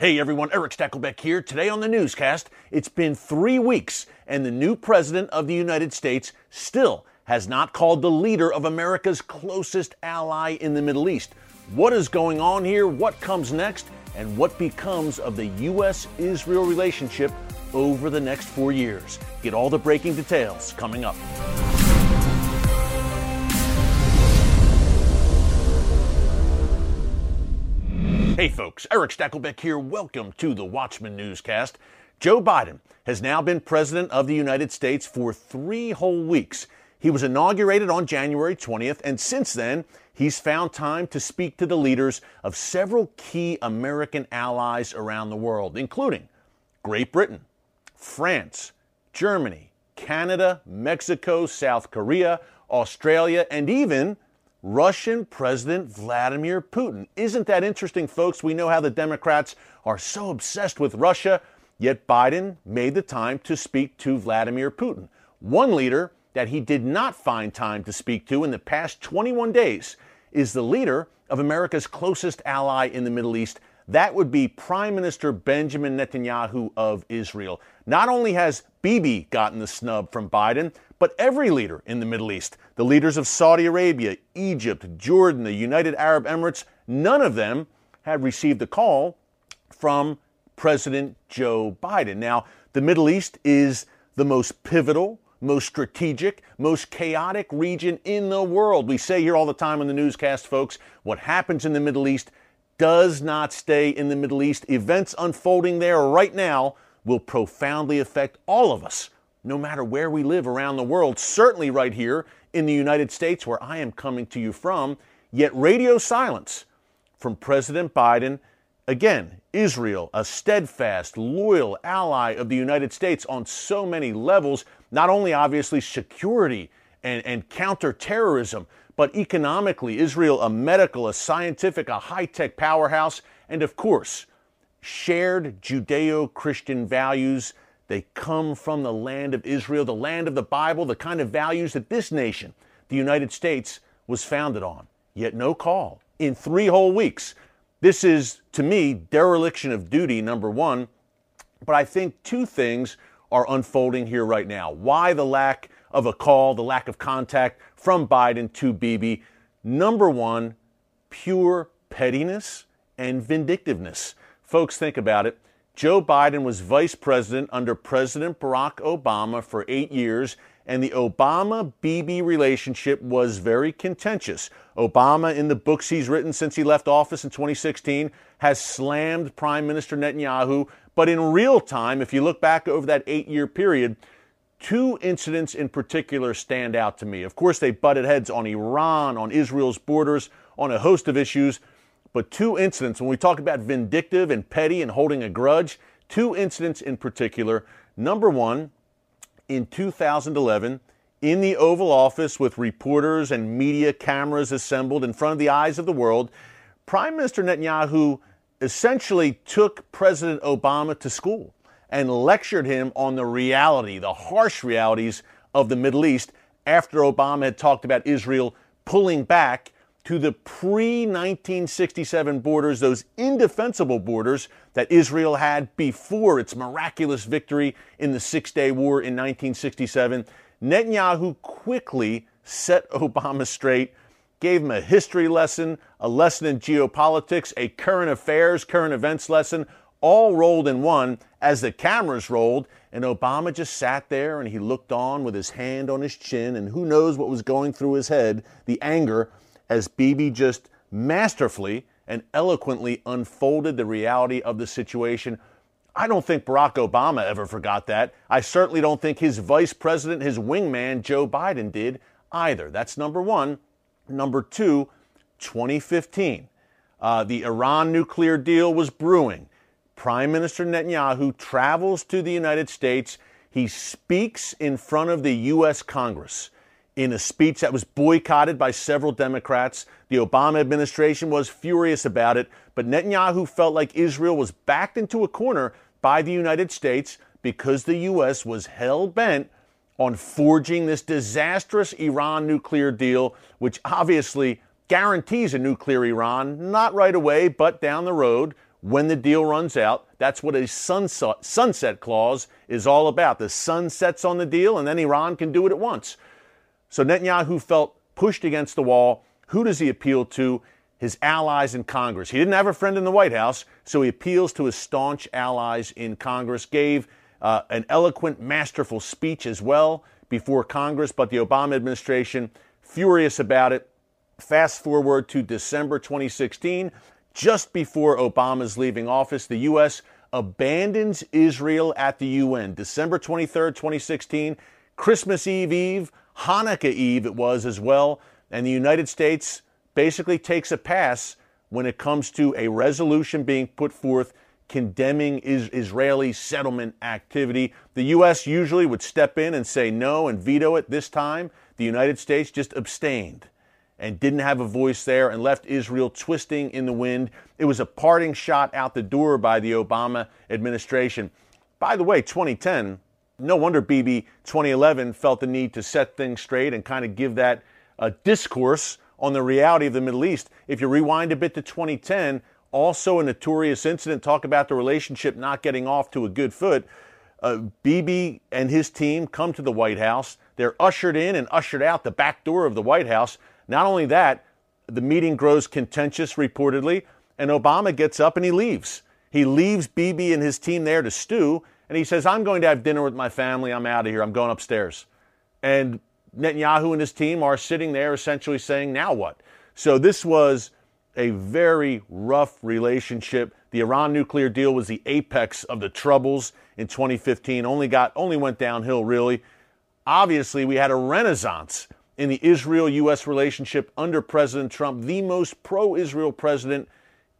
Hey everyone, Erick Stakelbeck here. Today on the newscast, it's been three weeks and the new president of the United States still has not called the leader of America's closest ally in the Middle East. What is going on here? What comes next? And what becomes of the U.S. Israel relationship over the next four years? Get all the breaking details coming up. Hey folks, Erick Stakelbeck here. Welcome to the Watchman Newscast. Joe Biden has now been president of the United States for three whole weeks. He was inaugurated on January 20th, and since then, he's found time to speak to the leaders of several key American allies around the world, including Great Britain, France, Germany, Canada, Mexico, South Korea, Australia, and even Russian President Vladimir Putin. Isn't that interesting, folks? We know how the Democrats are so obsessed with Russia, yet Biden made the time to speak to Vladimir Putin. One leader that he did not find time to speak to in the past 21 days is the leader of America's closest ally in the Middle East. That would be Prime Minister Benjamin Netanyahu of Israel. Not only has Bibi gotten the snub from Biden, but every leader in the Middle East, the leaders of Saudi Arabia, Egypt, Jordan, the United Arab Emirates, none of them had received a call from President Joe Biden. Now, the Middle East is the most pivotal, most strategic, most chaotic region in the world. We say here all the time on the newscast, folks, what happens in the Middle East does not stay in the Middle East. Events unfolding there right now will profoundly affect all of us no matter where we live around the world, certainly right here in the United States, where I am coming to you from. Yet, radio silence from President Biden. Again, Israel, a steadfast, loyal ally of the United States on so many levels, not only obviously security and, and counterterrorism, but economically, Israel, a medical, a scientific, a high tech powerhouse, and of course, shared Judeo Christian values they come from the land of Israel, the land of the Bible, the kind of values that this nation, the United States, was founded on. Yet no call in three whole weeks. This is, to me, dereliction of duty, number one. But I think two things are unfolding here right now. Why the lack of a call, the lack of contact from Biden to Bibi? Number one, pure pettiness and vindictiveness. Folks, think about it. Joe Biden was vice president under President Barack Obama for eight years, and the Obama Bibi relationship was very contentious. Obama, in the books he's written since he left office in 2016, has slammed Prime Minister Netanyahu. But in real time, if you look back over that eight year period, two incidents in particular stand out to me. Of course, they butted heads on Iran, on Israel's borders, on a host of issues. But two incidents, when we talk about vindictive and petty and holding a grudge, two incidents in particular. Number one, in 2011, in the Oval Office with reporters and media cameras assembled in front of the eyes of the world, Prime Minister Netanyahu essentially took President Obama to school and lectured him on the reality, the harsh realities of the Middle East after Obama had talked about Israel pulling back to the pre 1967 borders, those indefensible borders that Israel had before its miraculous victory in the Six Day War in 1967, Netanyahu quickly set Obama straight, gave him a history lesson, a lesson in geopolitics, a current affairs, current events lesson, all rolled in one as the cameras rolled. And Obama just sat there and he looked on with his hand on his chin, and who knows what was going through his head the anger as Bibi just masterfully and eloquently unfolded the reality of the situation. I don't think Barack Obama ever forgot that. I certainly don't think his vice president, his wingman, Joe Biden, did either. That's number one. Number two, 2015. Uh, the Iran nuclear deal was brewing. Prime Minister Netanyahu travels to the United States. He speaks in front of the U.S. Congress in a speech that was boycotted by several Democrats. The Obama administration was furious about it, but Netanyahu felt like Israel was backed into a corner by the United States because the U.S. was hell bent on forging this disastrous Iran nuclear deal, which obviously guarantees a nuclear Iran, not right away, but down the road, when the deal runs out. That's what a sunset, sunset clause is all about. The sun sets on the deal, and then Iran can do it at once. So Netanyahu felt pushed against the wall. Who does he appeal to? His allies in Congress. He didn't have a friend in the White House, so he appeals to his staunch allies in Congress, gave uh, an eloquent, masterful speech as well before Congress, but the Obama administration furious about it. Fast forward to December 2016, just before Obama's leaving office, the U.S. abandons Israel at the UN. December 23rd, 2016, Christmas Eve Eve, Hanukkah Eve it was as well, and the United States basically takes a pass when it comes to a resolution being put forth condemning is Israeli settlement activity. The U.S. usually would step in and say no and veto it. This time, the United States just abstained and didn't have a voice there and left Israel twisting in the wind. It was a parting shot out the door by the Obama administration. By the way, 2010, no wonder Bibi 2011 felt the need to set things straight and kind of give that uh, discourse on the reality of the Middle East. If you rewind a bit to 2010, also a notorious incident, talk about the relationship not getting off to a good foot. Uh, Bibi and his team come to the White House. They're ushered in and ushered out the back door of the White House. Not only that, the meeting grows contentious reportedly, and Obama gets up and he leaves. He leaves Bibi and his team there to stew, and he says, I'm going to have dinner with my family. I'm out of here. I'm going upstairs. And Netanyahu and his team are sitting there essentially saying, Now what? So this was a very rough relationship. The Iran nuclear deal was the apex of the troubles in 2015. Only got only went downhill really. Obviously, we had a renaissance in the Israel-US relationship under President Trump, the most pro-Israel president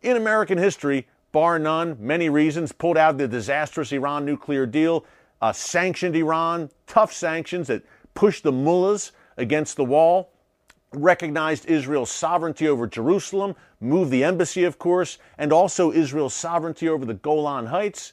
in American history, bar none. Many reasons. Pulled out the disastrous Iran nuclear deal, uh, sanctioned Iran, tough sanctions that pushed the mullahs against the wall recognized Israel's sovereignty over Jerusalem, moved the embassy, of course, and also Israel's sovereignty over the Golan Heights,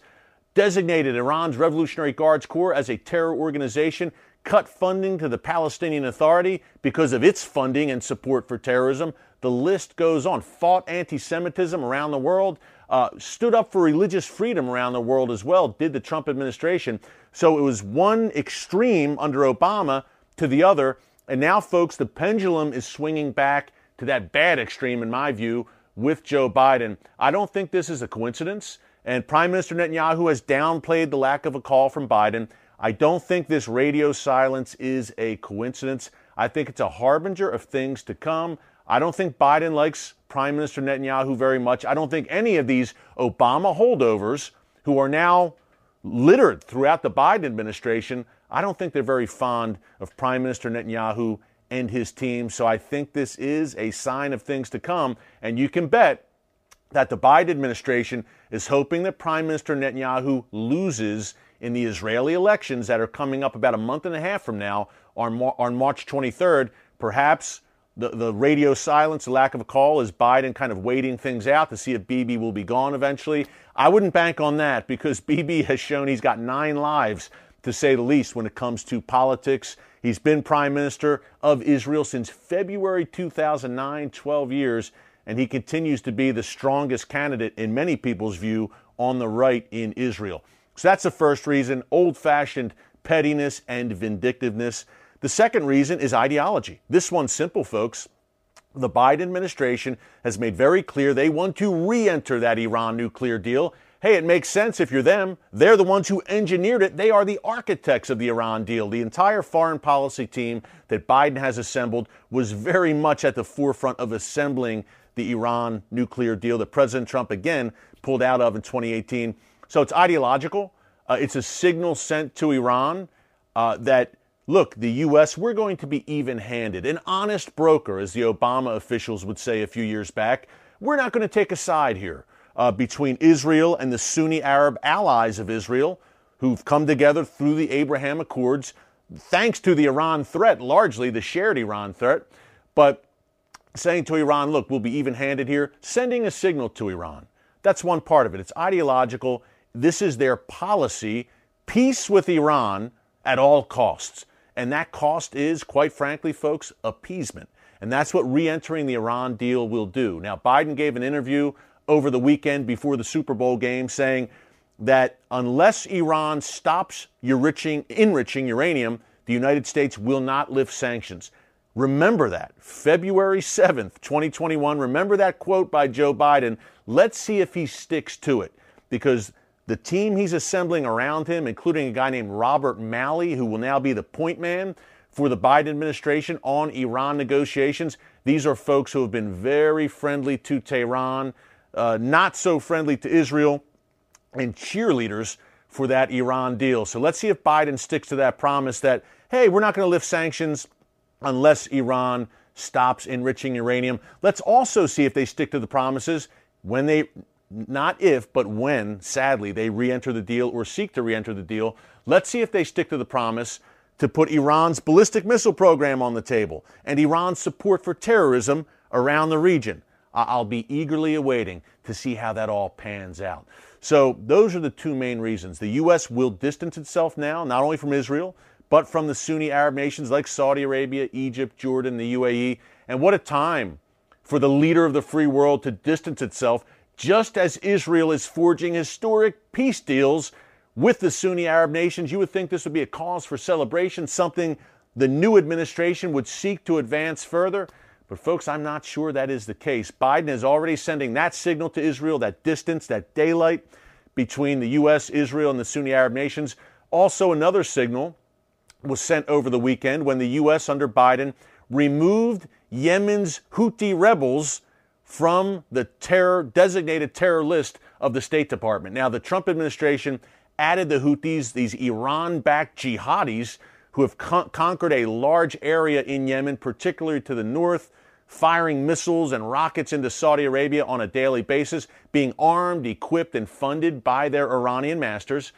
designated Iran's Revolutionary Guards Corps as a terror organization, cut funding to the Palestinian Authority because of its funding and support for terrorism. The list goes on. Fought anti Semitism around the world, uh, stood up for religious freedom around the world as well, did the Trump administration. So it was one extreme under Obama to the other. And now, folks, the pendulum is swinging back to that bad extreme, in my view, with Joe Biden. I don't think this is a coincidence. And Prime Minister Netanyahu has downplayed the lack of a call from Biden. I don't think this radio silence is a coincidence. I think it's a harbinger of things to come. I don't think Biden likes Prime Minister Netanyahu very much. I don't think any of these Obama holdovers who are now littered throughout the Biden administration I don't think they're very fond of Prime Minister Netanyahu and his team. So I think this is a sign of things to come. And you can bet that the Biden administration is hoping that Prime Minister Netanyahu loses in the Israeli elections that are coming up about a month and a half from now on, on March 23rd. Perhaps the, the radio silence, the lack of a call, is Biden kind of waiting things out to see if Bibi will be gone eventually. I wouldn't bank on that because Bibi has shown he's got nine lives to say the least, when it comes to politics. He's been prime minister of Israel since February 2009, 12 years, and he continues to be the strongest candidate, in many people's view, on the right in Israel. So that's the first reason old fashioned pettiness and vindictiveness. The second reason is ideology. This one's simple, folks. The Biden administration has made very clear they want to re enter that Iran nuclear deal Hey, it makes sense if you're them. They're the ones who engineered it. They are the architects of the Iran deal. The entire foreign policy team that Biden has assembled was very much at the forefront of assembling the Iran nuclear deal that President Trump again pulled out of in 2018. So it's ideological. Uh, it's a signal sent to Iran uh, that, look, the U.S., we're going to be even handed. An honest broker, as the Obama officials would say a few years back. We're not going to take a side here uh, between Israel and the Sunni Arab allies of Israel who've come together through the Abraham Accords, thanks to the Iran threat, largely the shared Iran threat, but saying to Iran, look, we'll be even handed here, sending a signal to Iran. That's one part of it. It's ideological. This is their policy peace with Iran at all costs. And that cost is, quite frankly, folks, appeasement. And that's what re entering the Iran deal will do. Now, Biden gave an interview over the weekend before the Super Bowl game saying that unless Iran stops enriching, enriching uranium, the United States will not lift sanctions. Remember that. February 7th, 2021. Remember that quote by Joe Biden. Let's see if he sticks to it because the team he's assembling around him, including a guy named Robert Malley, who will now be the point man for the Biden administration on Iran negotiations, these are folks who have been very friendly to Tehran, uh, not so friendly to Israel, and cheerleaders for that Iran deal. So let's see if Biden sticks to that promise that, hey, we're not going to lift sanctions unless Iran stops enriching uranium. Let's also see if they stick to the promises when they, not if, but when, sadly, they re enter the deal or seek to re enter the deal. Let's see if they stick to the promise to put Iran's ballistic missile program on the table and Iran's support for terrorism around the region. I'll be eagerly awaiting to see how that all pans out. So, those are the two main reasons. The U.S. will distance itself now, not only from Israel, but from the Sunni Arab nations like Saudi Arabia, Egypt, Jordan, the UAE. And what a time for the leader of the free world to distance itself, just as Israel is forging historic peace deals with the Sunni Arab nations. You would think this would be a cause for celebration, something the new administration would seek to advance further. But, folks, I'm not sure that is the case. Biden is already sending that signal to Israel, that distance, that daylight between the U.S., Israel, and the Sunni Arab nations. Also, another signal was sent over the weekend when the U.S., under Biden, removed Yemen's Houthi rebels from the terror designated terror list of the State Department. Now, the Trump administration added the Houthis, these Iran backed jihadis who have con- conquered a large area in Yemen, particularly to the north, firing missiles and rockets into Saudi Arabia on a daily basis, being armed, equipped, and funded by their Iranian masters.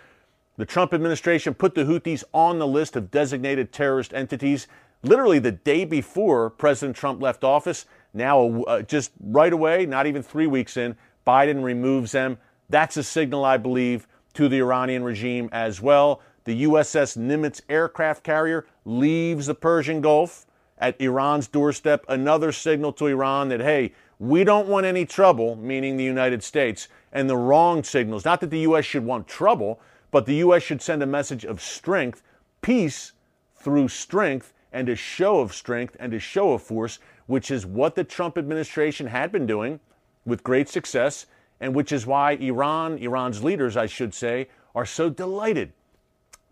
The Trump administration put the Houthis on the list of designated terrorist entities literally the day before President Trump left office. Now, uh, just right away, not even three weeks in, Biden removes them. That's a signal, I believe, to the Iranian regime as well. The USS Nimitz aircraft carrier leaves the Persian Gulf at Iran's doorstep. Another signal to Iran that, hey, we don't want any trouble, meaning the United States, and the wrong signals. Not that the U.S. should want trouble, but the U.S. should send a message of strength, peace through strength, and a show of strength and a show of force, which is what the Trump administration had been doing with great success, and which is why Iran, Iran's leaders, I should say, are so delighted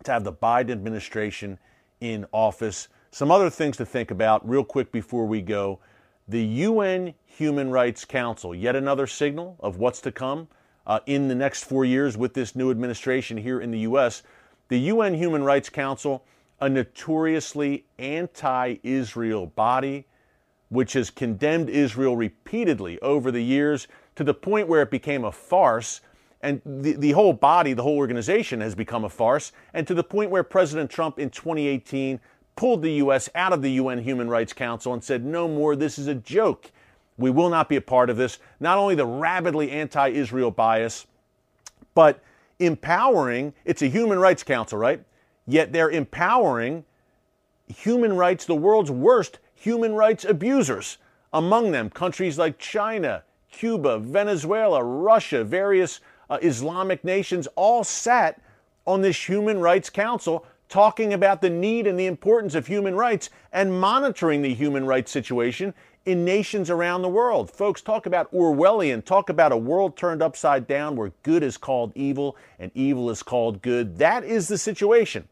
to have the Biden administration in office. Some other things to think about, real quick before we go. The UN Human Rights Council, yet another signal of what's to come uh, in the next four years with this new administration here in the U.S. The UN Human Rights Council, a notoriously anti Israel body, which has condemned Israel repeatedly over the years to the point where it became a farce and the, the whole body, the whole organization has become a farce, and to the point where President Trump in 2018 pulled the U.S. out of the UN Human Rights Council and said, no more, this is a joke. We will not be a part of this. Not only the rabidly anti Israel bias, but empowering, it's a human rights council, right? Yet they're empowering human rights, the world's worst human rights abusers. Among them, countries like China, Cuba, Venezuela, Russia, various uh, Islamic nations all sat on this Human Rights Council talking about the need and the importance of human rights and monitoring the human rights situation in nations around the world. Folks, talk about Orwellian, talk about a world turned upside down where good is called evil and evil is called good. That is the situation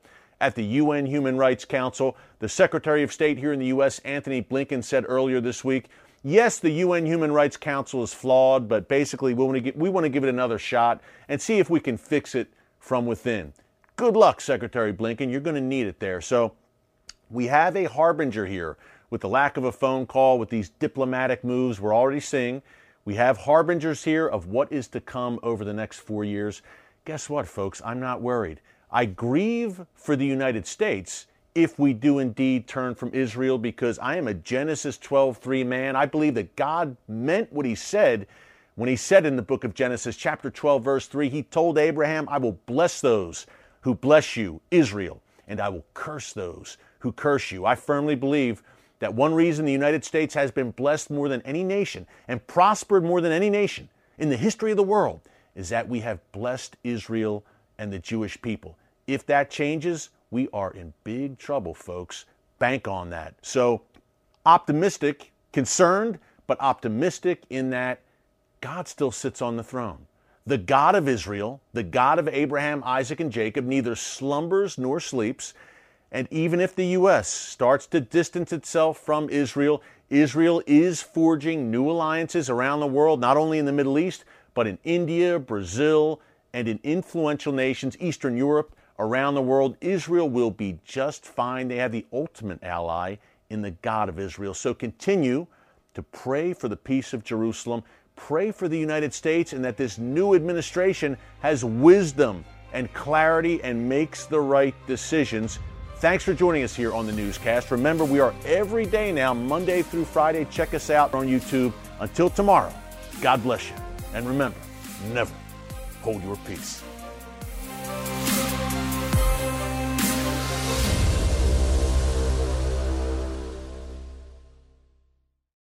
at the UN Human Rights Council. The Secretary of State here in the U.S., Antony Blinken, said earlier this week yes, the UN Human Rights Council is flawed, but basically we want to give, we want to give it another shot and see if we can fix it from within. Good luck, Secretary Blinken. You're going to need it there. So we have a harbinger here with the lack of a phone call, with these diplomatic moves we're already seeing. We have harbingers here of what is to come over the next four years. Guess what, folks? I'm not worried. I grieve for the United States if we do indeed turn from Israel because I am a Genesis 12:3 man. I believe that God meant what he said when he said in the book of Genesis chapter 12 verse 3 he told Abraham, "I will bless those who bless you, Israel, and I will curse those who curse you." I firmly believe that one reason the United States has been blessed more than any nation and prospered more than any nation in the history of the world is that we have blessed Israel and the Jewish people. If that changes, we are in big trouble, folks. Bank on that. So, optimistic, concerned, but optimistic in that God still sits on the throne. The God of Israel, the God of Abraham, Isaac, and Jacob, neither slumbers nor sleeps. And even if the U.S. starts to distance itself from Israel, Israel is forging new alliances around the world, not only in the Middle East, but in India, Brazil, and in influential nations, Eastern Europe, around the world. Israel will be just fine. They have the ultimate ally in the God of Israel. So continue to pray for the peace of Jerusalem pray for the United States and that this new administration has wisdom and clarity and makes the right decisions. Thanks for joining us here on the newscast. Remember, we are every day now, Monday through Friday. Check us out on YouTube. Until tomorrow, God bless you. And remember, never hold your peace.